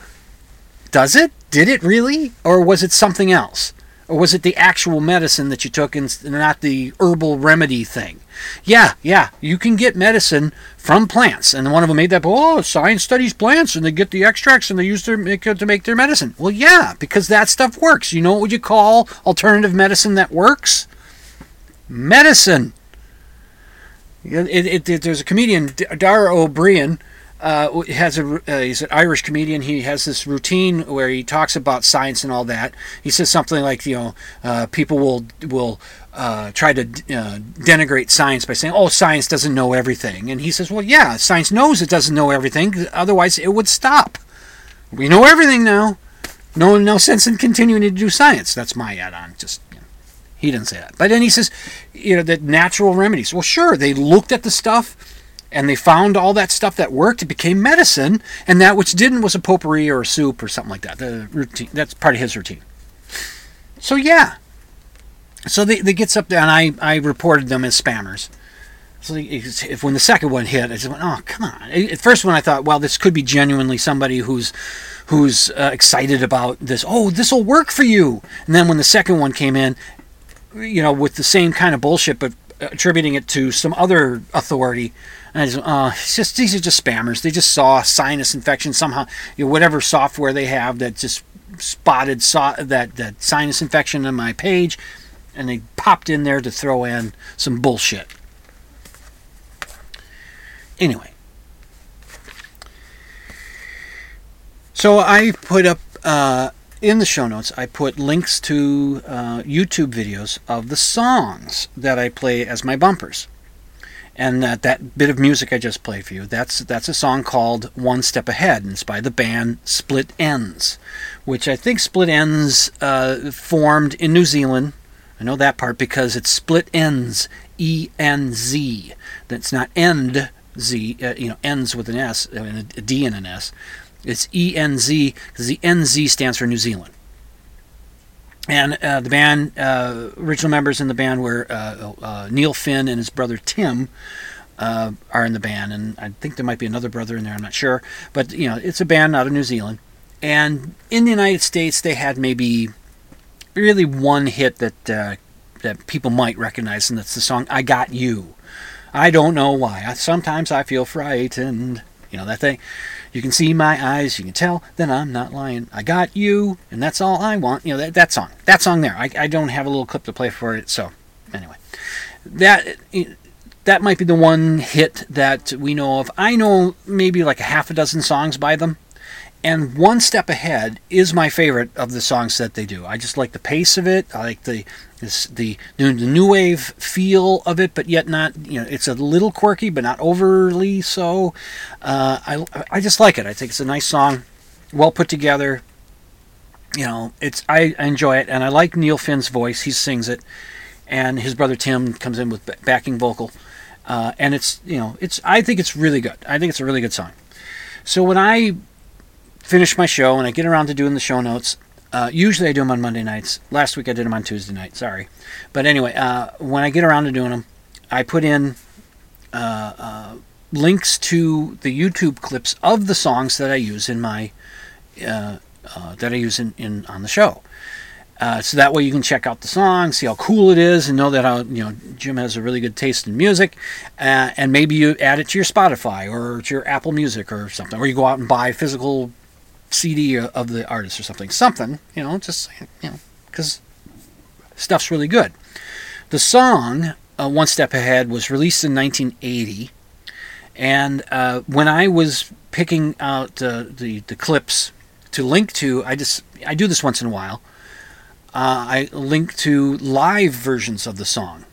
Does it? Did it really? Or was it something else? Or was it the actual medicine that you took and not the herbal remedy thing? Yeah, yeah, you can get medicine from plants. And one of them made that, oh, science studies plants and they get the extracts and they use their to make their medicine. Well, yeah, because that stuff works. You know what would you call alternative medicine that works? Medicine. It, it, it, there's a comedian, Dara Ó Briain, uh, has a uh, he's an Irish comedian. He has this routine where he talks about science and all that. He says something like, you know, uh, people will will uh, try to uh, denigrate science by saying, "Oh, science doesn't know everything," and he says, "Well, yeah, science knows it doesn't know everything. Otherwise, it would stop. We know everything now. No, no sense in continuing to do science." That's my add-on. Just he didn't say that, but then he says, you know, that natural remedies. Well, sure, they looked at the stuff and they found all that stuff that worked. It became medicine, and that which didn't was a potpourri or a soup or something like that. The routine. That's part of his routine. So yeah. So they, they gets up there, and I, I reported them as spammers. So if when the second one hit, I just went, "Oh, come on!" At first, when I thought, "Well, this could be genuinely somebody who's who's uh, excited about this. Oh, this will work for you." And then when the second one came in, you know, with the same kind of bullshit, but attributing it to some other authority, uh, just these are just spammers. They just saw sinus infection somehow. You know, whatever software they have that just spotted saw that that sinus infection on my page, and they popped in there to throw in some bullshit. Anyway, so I put up uh, in the show notes. I put links to uh, YouTube videos of the songs that I play as my bumpers and that that bit of music I just played for you that's that's a song called One Step Ahead and it's by the band Split Enz, which I think Split Enz uh, formed in New Zealand. I know that part because it's Split Enz E N Z. That's not end Z uh, you know ends with an S uh, and a D and an S. It's E N Z because the N Z stands for New Zealand and uh, the band, uh, original members in the band were uh, uh Neil Finn and his brother Tim. Uh, are in the band, and I think there might be another brother in there. I'm not sure, but you know, it's a band out of New Zealand. And in the United States, they had maybe really one hit that uh, that people might recognize, and that's the song "I Got You." I don't know why. I, sometimes I feel frightened. You know that thing. You can see my eyes. You can tell that I'm not lying. I got you, and that's all I want. You know that, that song. That song there. I, I don't have a little clip to play for it. So anyway, that eh, that might be the one hit that we know of. I know maybe like a half a dozen songs by them. And One Step Ahead is my favorite of the songs that they do. I just like the pace of it. I like the this, the the new wave feel of it, but yet not you know it's a little quirky, but not overly so. Uh, I I just like it. I think it's a nice song, well put together. You know, it's I, I enjoy it, and I like Neil Finn's voice. He sings it, and his brother Tim comes in with backing vocal, uh, and it's you know it's I think it's really good. I think it's a really good song. So when I finish my show and I get around to doing the show notes, uh, usually I do them on Monday nights. Last week I did them on Tuesday night. Sorry, but anyway, uh, when I get around to doing them, I put in uh, uh links to the YouTube clips of the songs that I use in my uh, uh, that I use in, in on the show. so that way you can check out the song, see how cool it is, and know that how you know Jim has a really good taste in music, and maybe you add it to your Spotify or to your Apple Music or something, or you go out and buy physical CD of the artist or something. Something, you know, just, you know, because stuff's really good. The song, uh, One Step Ahead, was released in 1980. And uh, when I was picking out uh, the, the clips to link to, I just I do this once in a while. Uh, I link to live versions of the song.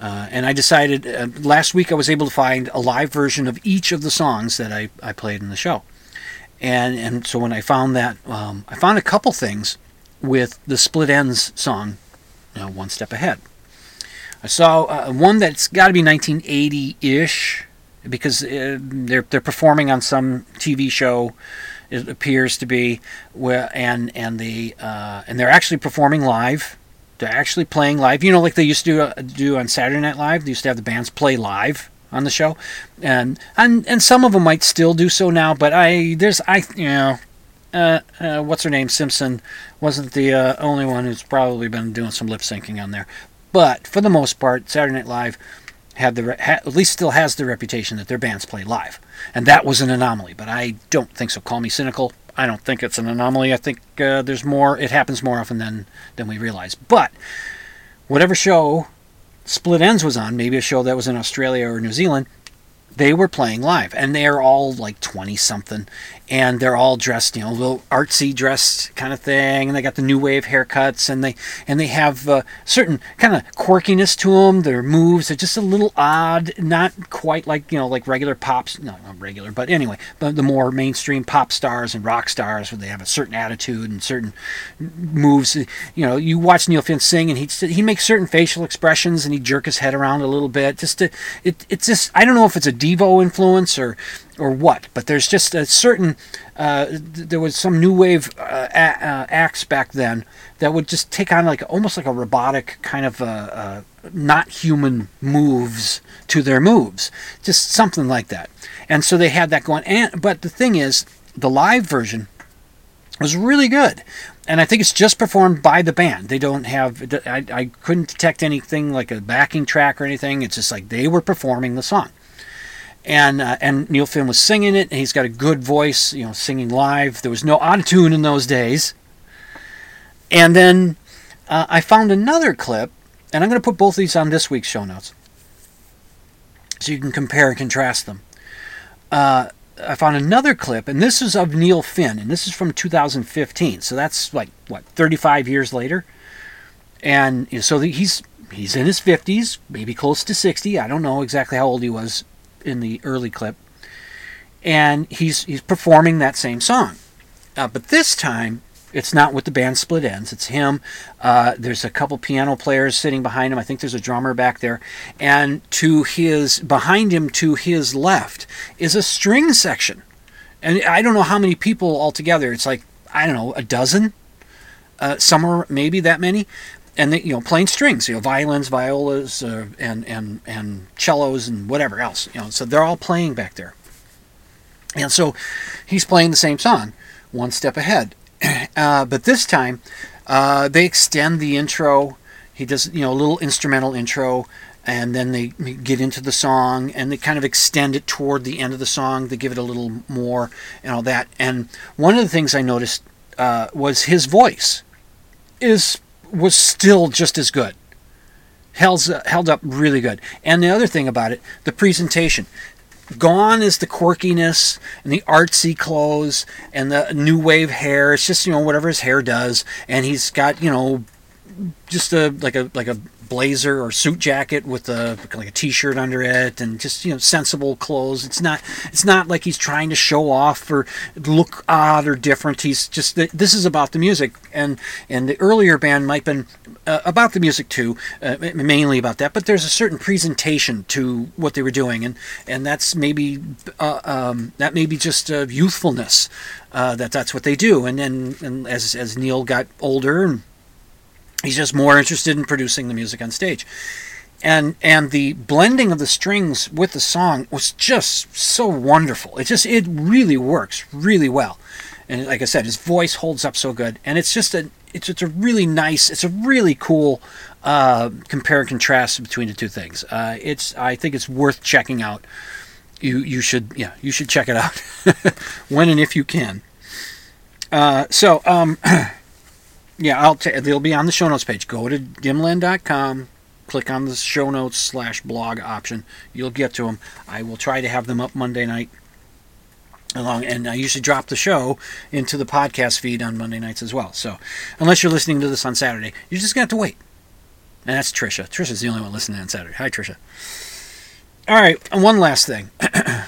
Uh, and I decided uh, last week I was able to find a live version of each of the songs that I, I played in the show. And and so when I found that, um, I found a couple things with the Split Enz song, you know, One Step Ahead. I saw uh, one that's got to be 1980-ish because uh, they're they're performing on some TV show. It appears to be where and and they uh, and they're actually performing live. They're actually playing live. You know, like they used to do, uh, do on Saturday Night Live. They used to have the bands play live on the show, and and and some of them might still do so now. But I there's I you know. Uh, uh, what's her name? Simpson wasn't the uh, only one who's probably been doing some lip syncing on there, but for the most part, Saturday Night Live had the ha, at least still has the reputation that their bands play live, and that was an anomaly. But I don't think so. Call me cynical. I don't think it's an anomaly. I think uh, there's more. It happens more often than than we realize. But whatever show Split Enz was on, maybe a show that was in Australia or New Zealand, they were playing live, and they are all like twenty something, and they're all dressed, you know, a little artsy dressed kind of thing, and they got the new wave haircuts, and they and they have uh, certain kind of quirkiness to them. Their moves are just a little odd, not quite like you know like regular pops, no, not regular, but anyway, but the more mainstream pop stars and rock stars, where they have a certain attitude and certain moves. You know, you watch Neil Finn sing, and he he makes certain facial expressions, and he jerk his head around a little bit, just to it. It's just I don't know if it's a Devo influence or or what, but there's just a certain uh, there was some new wave uh, a- uh, acts back then that would just take on like almost like a robotic kind of uh, uh, not human moves to their moves, just something like that. And so they had that going. And but the thing is, the live version was really good. And I think it's just performed by the band. They don't have, I, I couldn't detect anything like a backing track or anything. It's just like they were performing the song and uh, and Neil Finn was singing it, and he's got a good voice, you know, singing live. There was no autotune in those days. And then uh, I found another clip, and I'm going to put both of these on this week's show notes, so you can compare and contrast them. Uh, I found another clip, and this is of Neil Finn, and this is from 2015. So that's like what 35 years later, and you know, so he's he's in his 50s, maybe close to 60. I don't know exactly how old he was in the early clip, and he's he's performing that same song, uh, but this time it's not with the band Split Enz. It's him. Uh, there's a couple piano players sitting behind him. I think there's a drummer back there, and to his behind him, to his left, is a string section, and I don't know how many people altogether. It's like I don't know a dozen, uh, somewhere maybe that many, and they, you know playing strings, you know violins, violas, uh, and and and cellos and whatever else. You know, so they're all playing back there, and so he's playing the same song, one step ahead. Uh, but this time, uh, they extend the intro. He does you know a little instrumental intro, and then they get into the song, and they kind of extend it toward the end of the song. They give it a little more and all that. And one of the things I noticed uh, was his voice is was still just as good. Held, uh, held up really good. And the other thing about it, the presentation. Gone is the quirkiness and the artsy clothes and the new wave hair. It's just, you know, whatever his hair does. And he's got, you know, just a like a like a blazer or suit jacket with a like a t-shirt under it and just you know sensible clothes. It's not it's not like he's trying to show off or look odd or different. He's just this is about the music. And and the earlier band might have been uh, about the music too uh, mainly about that but there's a certain presentation to what they were doing. And and that's maybe uh, um, that may be just youthfulness uh, that that's what they do. And then and as as Neil got older and He's just more interested in producing the music on stage. And and the blending of the strings with the song was just so wonderful. It just it really works really well. And like I said, his voice holds up so good. And it's just a it's it's a really nice, it's a really cool uh, compare and contrast between the two things. Uh, it's I think it's worth checking out. You you should yeah you should check it out when and if you can. Uh, so um, yeah, I'll t- they'll be on the show notes page. Go to dimland.com, click on the show notes slash blog option. You'll get to them. I will try to have them up Monday night. Along, and I usually drop the show into the podcast feed on Monday nights as well. So, unless you're listening to this on Saturday, you're just gonna have to wait. And that's Trisha. Trisha's the only one listening on Saturday. Hi, Trisha. All right, and one last thing. and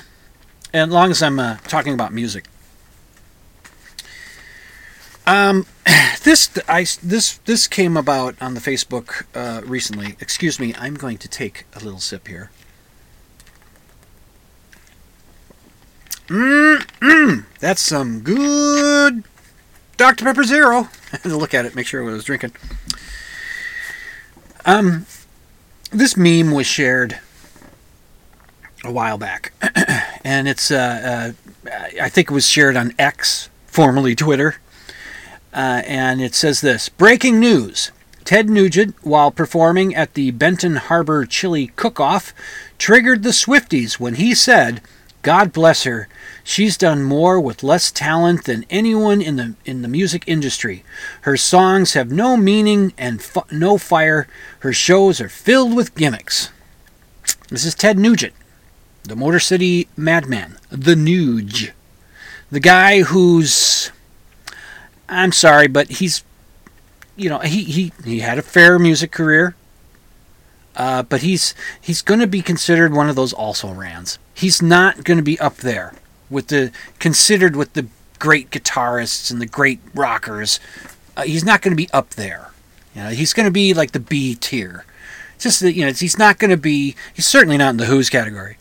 as long as I'm uh, talking about music, um, this I this this came about on the Facebook uh, recently. Excuse me, I'm going to take a little sip here. Mmm, that's some good Dr Pepper Zero. To look at it, make sure what I was drinking. Um, this meme was shared a while back, and it's uh, uh, I think it was shared on X, formerly Twitter uh, and it says this Breaking news Ted Nugent, while performing at the Benton Harbor Chili Cook Off, triggered the Swifties when he said, God bless her. She's done more with less talent than anyone in the in the music industry. Her songs have no meaning and fu- no fire. Her shows are filled with gimmicks. This is Ted Nugent. the Motor City Madman, the Nuge, the guy who's, I'm sorry, but he's, you know, he he he had a fair music career. Uh, but he's he's going to be considered one of those also rans. He's not going to be up there with the considered with the great guitarists and the great rockers. Uh, he's not going to be up there. You know, he's going to be like the B tier. Just that you know, he's not going to be. He's certainly not in the Who's category.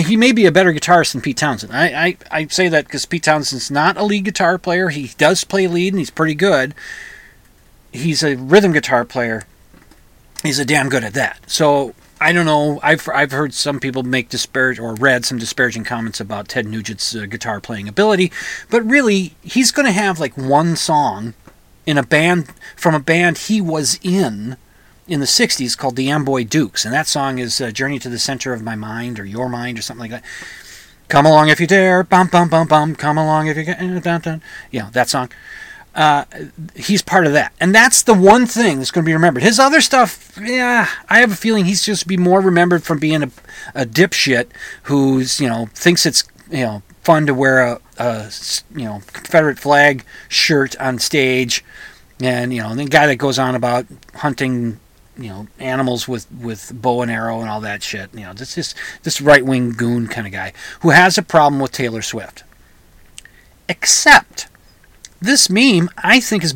He may be a better guitarist than Pete Townshend. I I, I say that because Pete Townshend's not a lead guitar player. He does play lead and he's pretty good. He's a rhythm guitar player he's a damn good at that. So I don't know. I've I've heard some people make disparage or read some disparaging comments about Ted Nugent's uh, guitar playing ability, but really he's going to have like one song in a band from a band he was in in the 60s called the Amboy Dukes and that song is uh, Journey to the Center of My Mind or Your Mind or something like that. Come along if you dare, bum bum bum bum. Come along if you can, dun, dun. Yeah, that song uh, he's part of that. And that's the one thing that's going to be remembered. His other stuff, yeah, I have a feeling he's just be more remembered from being a, a dipshit who's, you know, thinks it's, you know, fun to wear a, a you know, Confederate flag shirt on stage. And, you know, the guy that goes on about hunting, you know, animals with, with bow and arrow and all that shit. You know, this this, this right wing goon kind of guy who has a problem with Taylor Swift. Except this meme, I think, is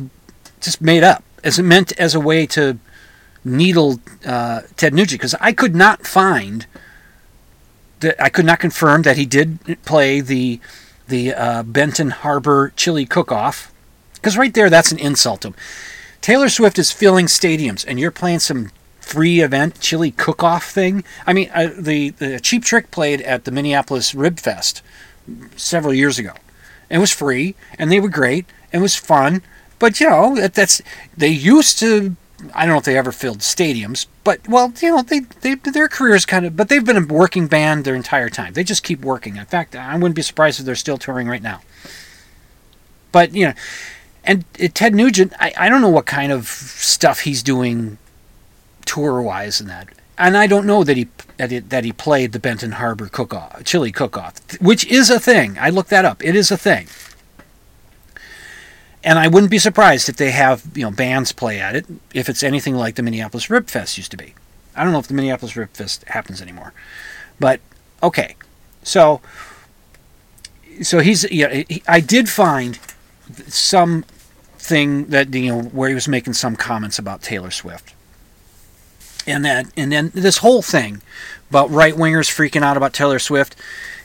just made up. As it meant as a way to needle uh, Ted Nugent, because I could not find that I could not confirm that he did play the the uh, Benton Harbor Chili Cook-Off, because right there, that's an insult to him. Taylor Swift is filling stadiums, and you're playing some free event chili cook-off thing. I mean, uh, the the Cheap Trick played at the Minneapolis Rib Fest several years ago it was free, and they were great. And it was fun, but you know that, that's they used to. I don't know if they ever filled stadiums, but well, you know, they, they their careers kind of, but they've been a working band their entire time. They just keep working. In fact, I wouldn't be surprised if they're still touring right now. But you know, and uh, Ted Nugent, I, I don't know what kind of stuff he's doing tour wise and that and I don't know that he that, that he played the Benton Harbor cook off, chili cook off, which is a thing. I looked that up. It is a thing. And I wouldn't be surprised if they have you know bands play at it if it's anything like the Minneapolis Rib Fest used to be. I don't know if the Minneapolis Rib Fest happens anymore, but okay. So so he's yeah. He, I did find some thing that you know where he was making some comments about Taylor Swift and that and then this whole thing about right wingers freaking out about Taylor Swift.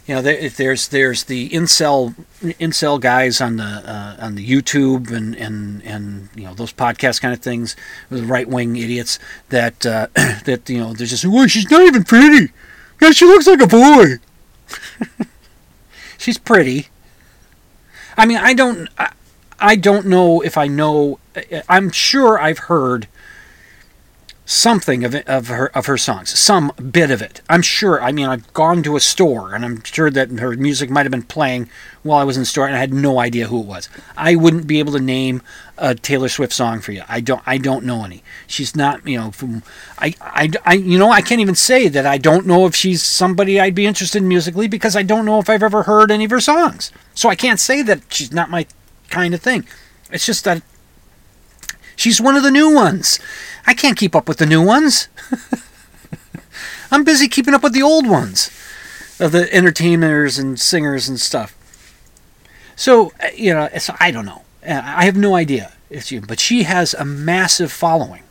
You know, there, there's there's the incel incel guys on the uh, on the YouTube and, and and you know those podcast kind of things, the right wing idiots that uh, that you know they're just well she's not even pretty, yeah she looks like a boy. she's pretty. I mean I don't I, I don't know if I know I'm sure I've heard something of it, of her of her songs, some bit of it. I'm sure. I mean, I've gone to a store and I'm sure that her music might have been playing while I was in the store, and I had no idea who it was. I wouldn't be able to name a Taylor Swift song for you. I don't. I don't know any. She's not. You know. From, I, I. I. You know. I can't even say that I don't know if she's somebody I'd be interested in musically because I don't know if I've ever heard any of her songs. So I can't say that she's not my kind of thing. It's just that she's one of the new ones. I can't keep up with the new ones. I'm busy keeping up with the old ones of the entertainers and singers and stuff. So, uh, you know, so I don't know. Uh, I have no idea. But she has a massive following.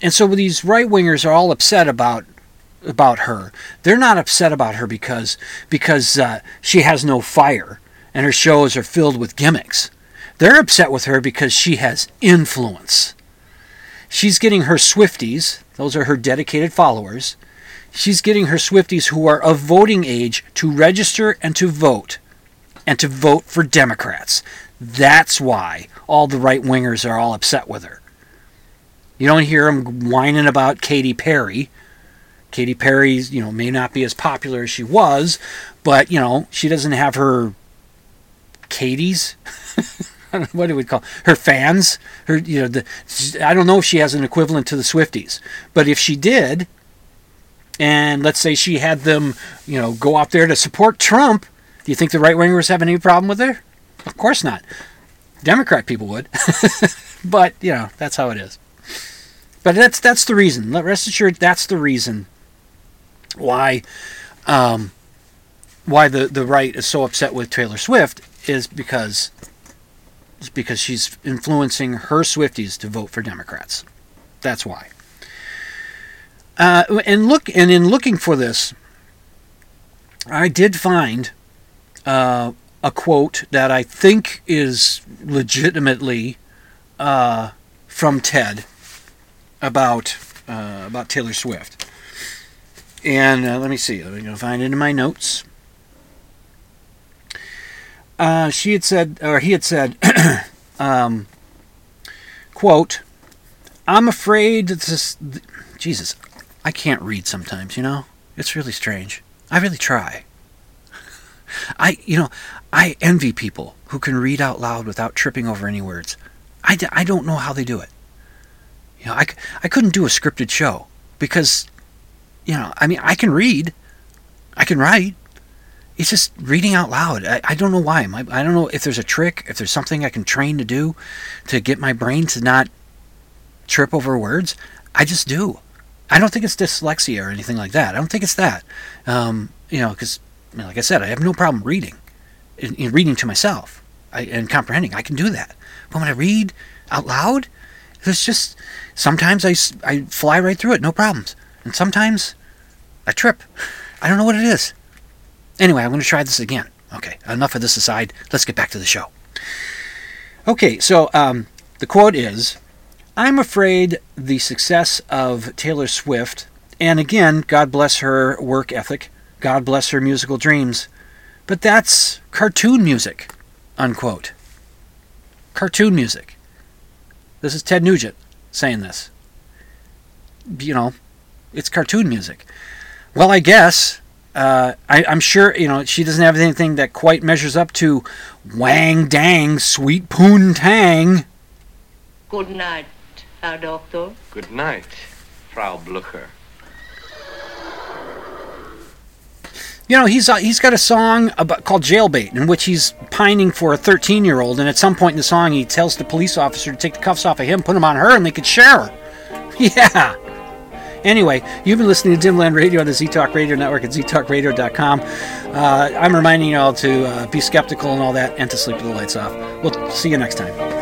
And so these right wingers are all upset about about her. They're not upset about her because because uh, she has no fire and her shows are filled with gimmicks. They're upset with her because she has influence. She's getting her Swifties, those are her dedicated followers. She's getting her Swifties who are of voting age to register and to vote, and to vote for Democrats. That's why all the right wingers are all upset with her. You don't hear them whining about Katy Perry. Katy Perry, you know, may not be as popular as she was, but you know, she doesn't have her Katie's. what do we call her fans? Her, you know, the, I don't know if she has an equivalent to the Swifties, but if she did, and let's say she had them, you know, go out there to support Trump, do you think the right wingers have any problem with her? Of course not. Democrat people would, but you know that's how it is. But that's that's the reason. Rest assured, that's the reason why um, why the the right is so upset with Taylor Swift is because because she's influencing her Swifties to vote for Democrats. That's why. Uh, and look, and in looking for this, I did find uh, a quote that I think is legitimately uh, from Ted about uh, about Taylor Swift. And uh, let me see. Let me go find it in my notes. Uh, she had said, or he had said, um, quote, I'm afraid this. Jesus, I can't read sometimes, you know? It's really strange. I really try. I, you know, I envy people who can read out loud without tripping over any words. I, I don't know how they do it. You know, I, I couldn't do a scripted show because, you know, I mean, I can read, I can write. It's just reading out loud. I, I don't know why. My, I don't know if there's a trick, if there's something I can train to do to get my brain to not trip over words. I just do. I don't think it's dyslexia or anything like that. I don't think it's that. Um, you know, because I mean, like I said, I have no problem reading, in, in reading to myself I, and comprehending. I can do that. But when I read out loud, there's just sometimes I, I fly right through it, no problems. And sometimes I trip. I don't know what it is. Anyway, I'm going to try this again. Okay, enough of this aside. Let's get back to the show. Okay, so um, the quote is I'm afraid the success of Taylor Swift, and again, God bless her work ethic, God bless her musical dreams. But that's cartoon music, unquote. Cartoon music. This is Ted Nugent saying this. You know, it's cartoon music. Well, I guess. Uh, I, am sure, you know, she doesn't have anything that quite measures up to Wang Dang Sweet Poon Tang. Good night, Herr Doctor. Good night, Frau Blucher. you know he's uh, he's got a song about, called Jailbait in which he's pining for a 13 year old and at some point in the song he tells the police officer to take the cuffs off of him put them on her and they could share her yeah anyway you've been listening to dimland radio on the z-talk radio network at ztalkradio.com uh, i'm reminding you all to uh, be skeptical and all that and to sleep with the lights off. We'll see you next time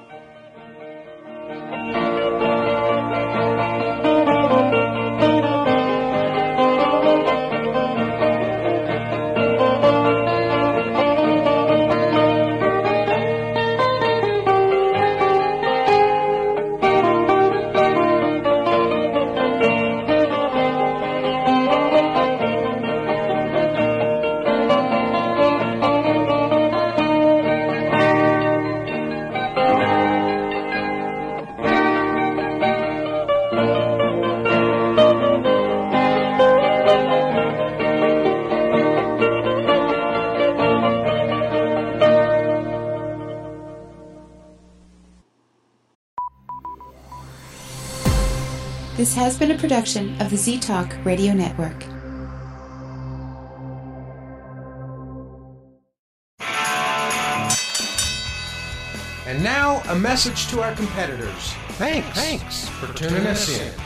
Production of the Z Talk Radio Network. And now, a message to our competitors. Thanks. Thanks for tuning us in.